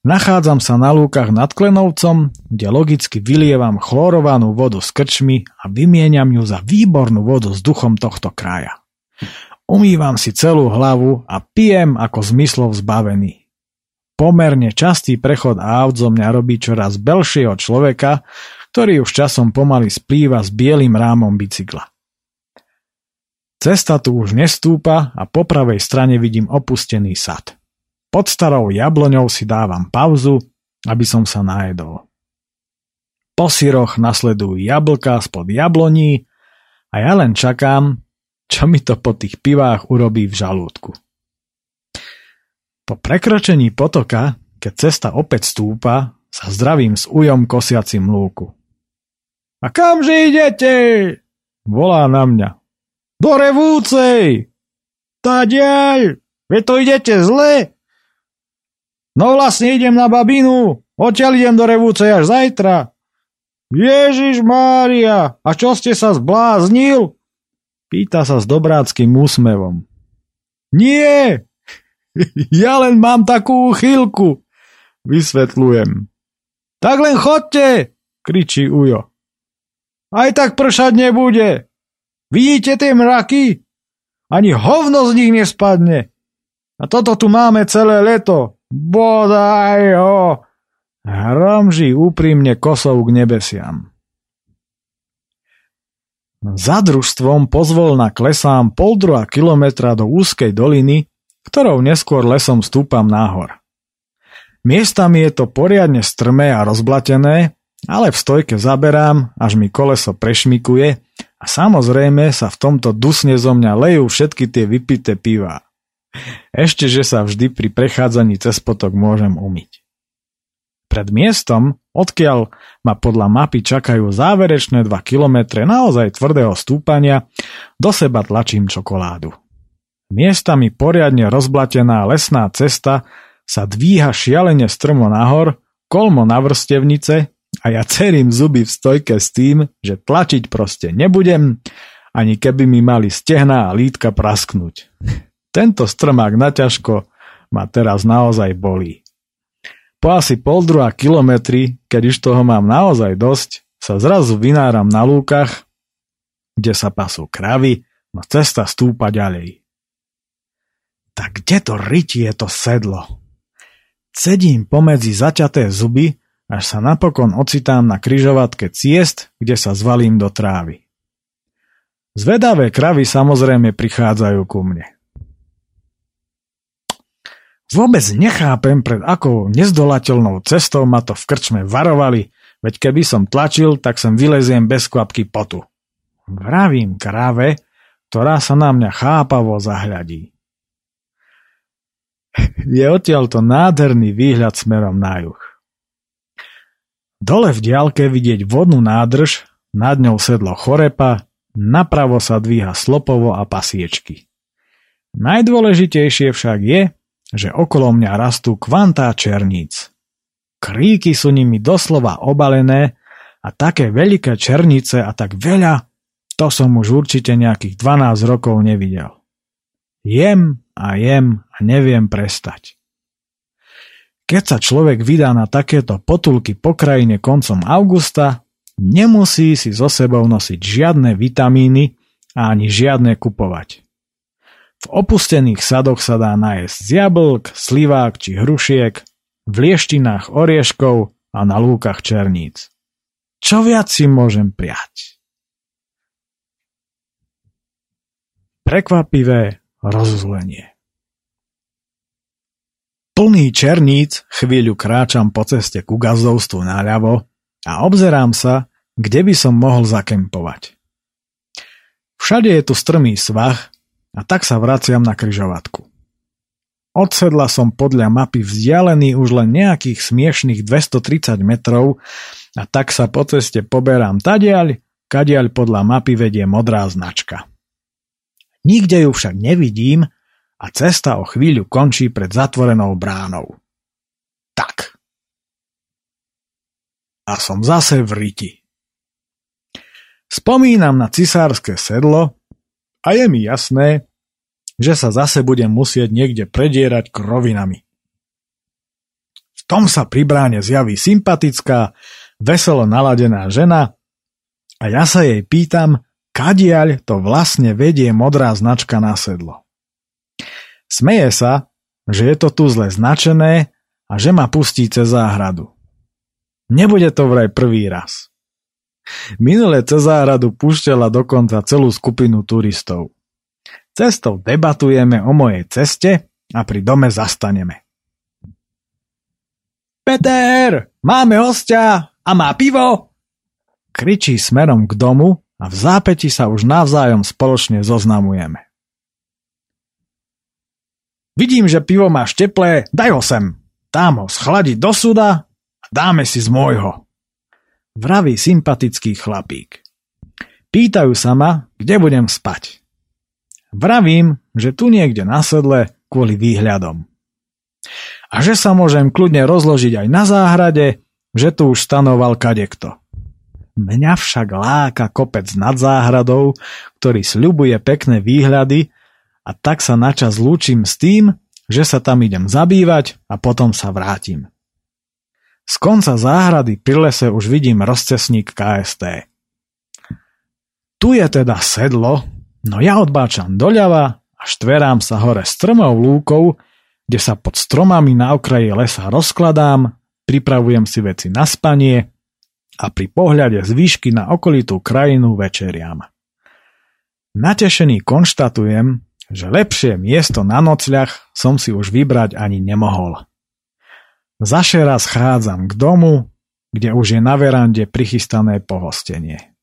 Nachádzam sa na lúkach nad Klenovcom, kde logicky vylievam chlorovanú vodu s krčmi a vymieniam ju za výbornú vodu s duchom tohto kraja. Umývam si celú hlavu a pijem ako zmyslov zbavený. Pomerne častý prechod aut zo mňa robí čoraz belšieho človeka, ktorý už časom pomaly splýva s bielým rámom bicykla. Cesta tu už nestúpa a po pravej strane vidím opustený sad. Pod starou jabloňou si dávam pauzu, aby som sa najedol. Po syroch nasledujú jablka spod jabloní a ja len čakám, čo mi to po tých pivách urobí v žalúdku. Po prekročení potoka, keď cesta opäť stúpa, sa zdravím s ujom kosiacim lúku. A kamže idete? Volá na mňa. Do revúcej! Tadiaľ! Veď to idete zle! No vlastne idem na babinu, odtiaľ idem do revúcej až zajtra. Ježiš Mária, a čo ste sa zbláznil? Pýta sa s dobráckým úsmevom. Nie, ja len mám takú chýlku, vysvetľujem. Tak len chodte, kričí Ujo. Aj tak pršať nebude. Vidíte tie mraky? Ani hovno z nich nespadne. A toto tu máme celé leto. Bodaj ho! Hromží úprimne kosou k nebesiam. Za družstvom pozvolna klesám pol kilometra do úzkej doliny, ktorou neskôr lesom stúpam nahor. Miestami je to poriadne strmé a rozblatené, ale v stojke zaberám, až mi koleso prešmikuje a samozrejme sa v tomto dusne zo mňa lejú všetky tie vypité piva. Ešte, že sa vždy pri prechádzaní cez potok môžem umyť. Pred miestom, odkiaľ ma podľa mapy čakajú záverečné 2 kilometre naozaj tvrdého stúpania, do seba tlačím čokoládu. Miestami poriadne rozblatená lesná cesta sa dvíha šialene strmo nahor, kolmo na vrstevnice a ja cerím zuby v stojke s tým, že tlačiť proste nebudem, ani keby mi mali stehná a lítka prasknúť. Tento strmák naťažko ma teraz naozaj bolí. Po asi pol druhá kilometri, keď už toho mám naozaj dosť, sa zrazu vynáram na lúkach, kde sa pasú kravy, no cesta stúpa ďalej. Tak kde to rytie to sedlo? Cedím pomedzi zaťaté zuby až sa napokon ocitám na kryžovatke ciest, kde sa zvalím do trávy. Zvedavé kravy samozrejme prichádzajú ku mne. Vôbec nechápem, pred akou nezdolateľnou cestou ma to v krčme varovali, veď keby som tlačil, tak som vyleziem bez kvapky potu. Vravím krave, ktorá sa na mňa chápavo zahľadí. Je odtiaľto nádherný výhľad smerom na juh. Dole v diálke vidieť vodnú nádrž, nad ňou sedlo chorepa, napravo sa dvíha slopovo a pasiečky. Najdôležitejšie však je, že okolo mňa rastú kvantá černíc. Kríky sú nimi doslova obalené a také veľké černice a tak veľa, to som už určite nejakých 12 rokov nevidel. Jem a jem a neviem prestať. Keď sa človek vydá na takéto potulky po krajine koncom augusta, nemusí si so sebou nosiť žiadne vitamíny a ani žiadne kupovať. V opustených sadoch sa dá nájsť z jablk, slivák či hrušiek, v lieštinách orieškov a na lúkach černíc. Čo viac si môžem priať? Prekvapivé rozuzlenie. Plný černíc chvíľu kráčam po ceste ku gazdovstvu náľavo a obzerám sa, kde by som mohol zakempovať. Všade je tu strmý svah a tak sa vraciam na kryžovatku. Odsedla som podľa mapy vzdialený už len nejakých smiešných 230 metrov a tak sa po ceste poberám tadiaľ, kadiaľ podľa mapy vedie modrá značka. Nikde ju však nevidím a cesta o chvíľu končí pred zatvorenou bránou. Tak. A som zase v riti. Spomínam na cisárske sedlo a je mi jasné, že sa zase budem musieť niekde predierať krovinami. V tom sa pri bráne zjaví sympatická, veselo naladená žena a ja sa jej pýtam, kadiaľ to vlastne vedie modrá značka na sedlo. Smeje sa, že je to tu zle značené a že ma pustí cez záhradu. Nebude to vraj prvý raz. Minule cez záhradu púšťala dokonca celú skupinu turistov. Cestou debatujeme o mojej ceste a pri dome zastaneme. Peter, máme hostia a má pivo? Kričí smerom k domu a v zápäti sa už navzájom spoločne zoznamujeme. Vidím, že pivo máš teplé, daj ho sem. Dám ho schladiť do suda a dáme si z môjho. Vraví sympatický chlapík. Pýtajú sa ma, kde budem spať. Vravím, že tu niekde na sedle kvôli výhľadom a že sa môžem kľudne rozložiť aj na záhrade, že tu už stanoval kadekto. Mňa však láka kopec nad záhradou, ktorý sľubuje pekné výhľady a tak sa načas lúčim s tým, že sa tam idem zabývať a potom sa vrátim. Z konca záhrady pri lese už vidím rozcesník KST. Tu je teda sedlo, no ja odbáčam doľava a štverám sa hore strmou lúkou, kde sa pod stromami na okraji lesa rozkladám, pripravujem si veci na spanie a pri pohľade z výšky na okolitú krajinu večeriam. Natešený konštatujem, že lepšie miesto na nocľach som si už vybrať ani nemohol. Zaše raz chádzam k domu, kde už je na verande prichystané pohostenie.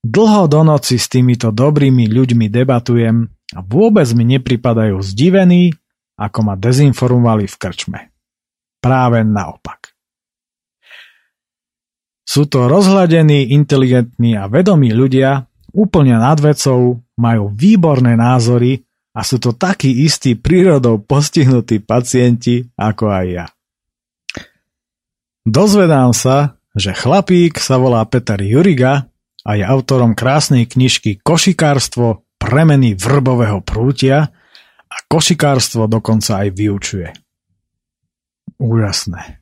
Dlho do noci s týmito dobrými ľuďmi debatujem a vôbec mi nepripadajú zdivení ako ma dezinformovali v krčme. Práve naopak. Sú to rozhľadení, inteligentní a vedomí ľudia, úplne nad vecou, majú výborné názory a sú to takí istí prírodou postihnutí pacienti ako aj ja. Dozvedám sa, že chlapík sa volá Peter Juriga a je autorom krásnej knižky Košikárstvo premeny vrbového prútia, a košikárstvo dokonca aj vyučuje. Úžasné.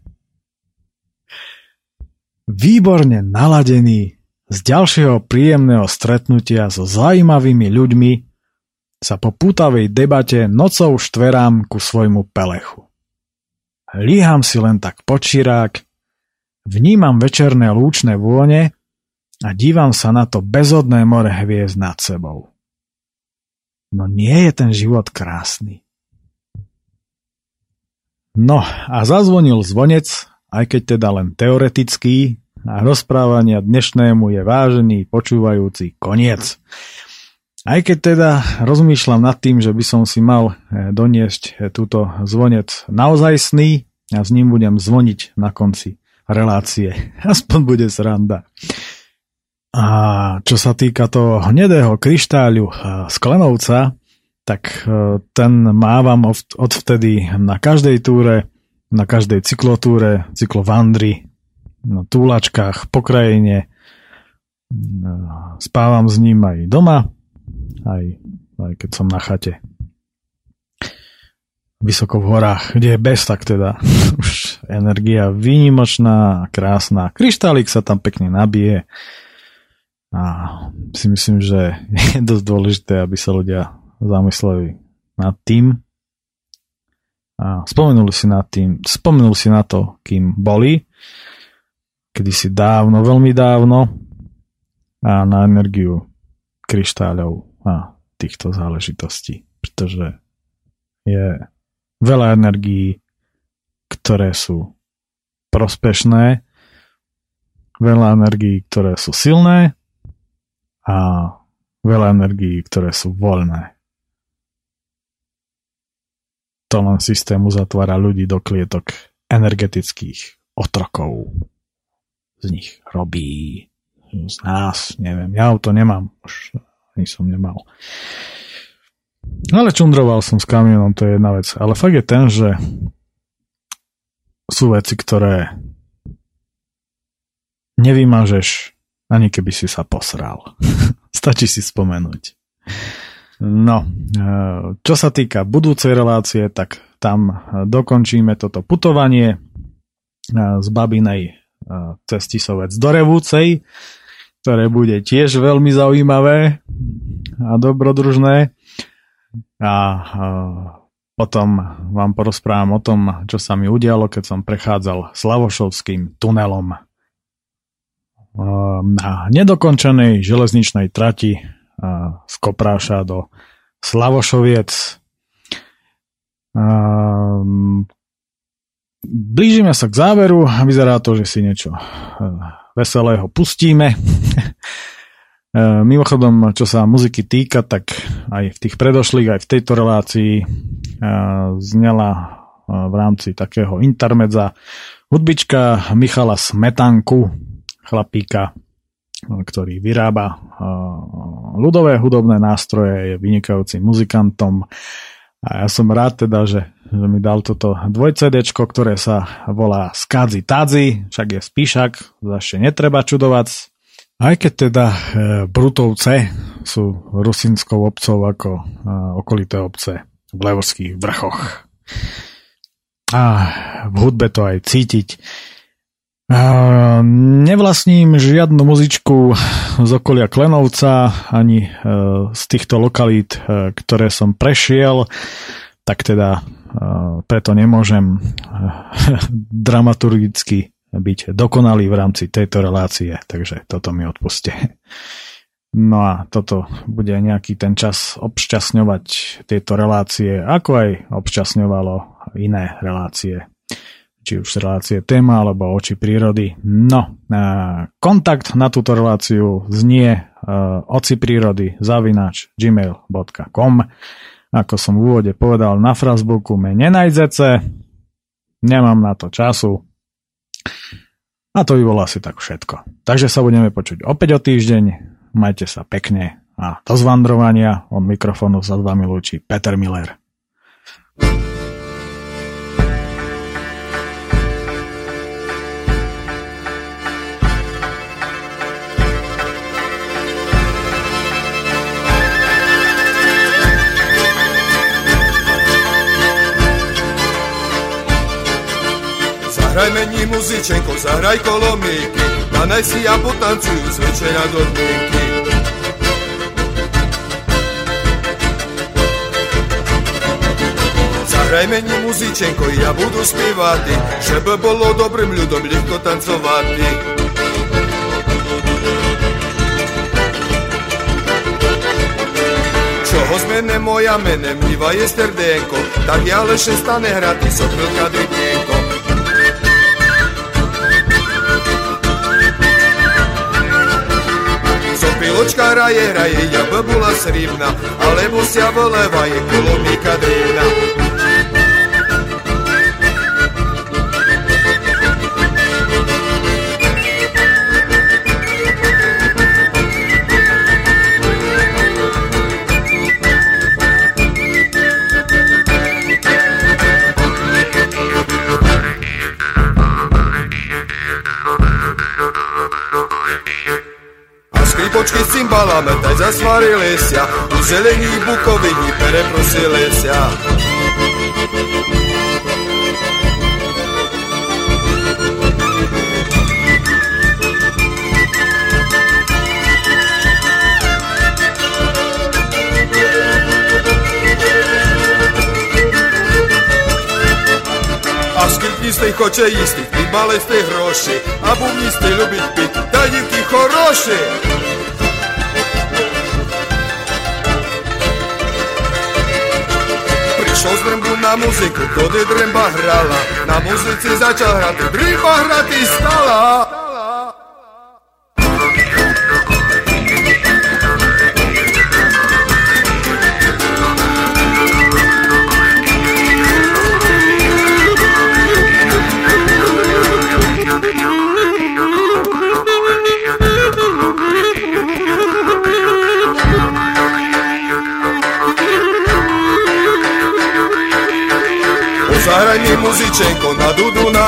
Výborne naladený z ďalšieho príjemného stretnutia so zaujímavými ľuďmi sa po pútavej debate nocou štverám ku svojmu pelechu. Líham si len tak počirák, vnímam večerné lúčne vône a dívam sa na to bezodné more hviezd nad sebou. No nie je ten život krásny. No a zazvonil zvonec, aj keď teda len teoretický, a rozprávania dnešnému je vážený počúvajúci koniec. Aj keď teda rozmýšľam nad tým, že by som si mal eh, doniesť eh, túto zvonec naozajstný a s ním budem zvoniť na konci relácie. Aspoň bude sranda. A čo sa týka toho hnedého kryštáľu sklenovca, tak e, ten mávam odvtedy na každej túre, na každej cyklotúre, cyklovandri, túlačkách, po krajine. E, spávam s ním aj doma, aj, aj keď som na chate. Vysoko v horách, kde je bez, tak teda už energia výnimočná, krásna. Kryštálik sa tam pekne nabije a si myslím, že je dosť dôležité, aby sa ľudia zamysleli nad tým a spomenuli si nad tým, spomenuli si na to, kým boli, kedy si dávno, veľmi dávno a na energiu kryštáľov a týchto záležitostí, pretože je veľa energií, ktoré sú prospešné, veľa energií, ktoré sú silné a veľa energií, ktoré sú voľné. To len systém uzatvára ľudí do klietok energetických otrokov. Z nich robí z nás, neviem, ja to nemám, už ani som nemal. Ale čundroval som s kamionom, to je jedna vec. Ale fakt je ten, že sú veci, ktoré nevymažeš ani keby si sa posral. Stačí si spomenúť. No, e, čo sa týka budúcej relácie, tak tam dokončíme toto putovanie e, z Babinej cez do Revúcej, ktoré bude tiež veľmi zaujímavé a dobrodružné. A potom vám porozprávam o tom, čo sa mi udialo, keď som prechádzal Slavošovským tunelom na nedokončenej železničnej trati z Kopráša do Slavošoviec. Blížime sa k záveru. Vyzerá to, že si niečo uh, veselého pustíme. uh, mimochodom, čo sa muziky týka, tak aj v tých predošlých, aj v tejto relácii uh, znela v rámci takého intermedza hudbička Michala Smetanku, chlapíka, ktorý vyrába ľudové hudobné nástroje, je vynikajúcim muzikantom a ja som rád teda, že, že mi dal toto dvoj ktoré sa volá Skádzi Tádzi, však je spíšak, ešte netreba čudovať. Aj keď teda e, Brutovce sú rusinskou obcov ako e, okolité obce v Levorských vrchoch. A v hudbe to aj cítiť. Uh, nevlastním žiadnu muzičku z okolia Klenovca, ani uh, z týchto lokalít, uh, ktoré som prešiel, tak teda preto nemôžem dramaturgicky byť dokonalý v rámci tejto relácie, takže toto mi odpuste. No a toto bude nejaký ten čas obšťastňovať tieto relácie, ako aj obšťastňovalo iné relácie či už relácie téma alebo oči prírody. No, kontakt na túto reláciu znie oci prírody zavinač gmail.com Ako som v úvode povedal, na Facebooku me nenájdete, nemám na to času a to by bolo asi tak všetko. Takže sa budeme počuť opäť o týždeň, majte sa pekne a do zvandrovania od mikrofónu sa s vami lúči Peter Miller. Zahraj mení muzičenko, zahraj kolomíky, danaj si a potancujú z večera do dnínky. Zahraj mení muzičenko, ja budu spívati, že by bolo dobrým ľudom ľahko tancovati. Čoho z mene moja mene, mýva je sterdenko, tak ja leše stane hrati, so chvíľka dritinko. Piločka raje, raje, ja by bola sribna, alebo sia voleva je kolomíka drivna. засварилися, у зеленій буковині перепросилися. Містий хоче їсти, і мали гроші, або в місті любить піти, та дівки хороші. Prišiel z drembu na muziku, kody dremba hrala, na muzici začal hrať, dremba hrati stala.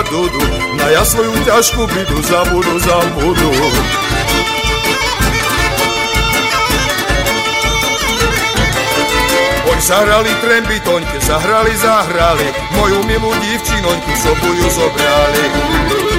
Dudu, na ja svoju ťažkú bidu zabudu, zabudu. Oni zahrali trembitoňke, zahrali, zahrali. Moju milú divčinoňku sobuju zobrali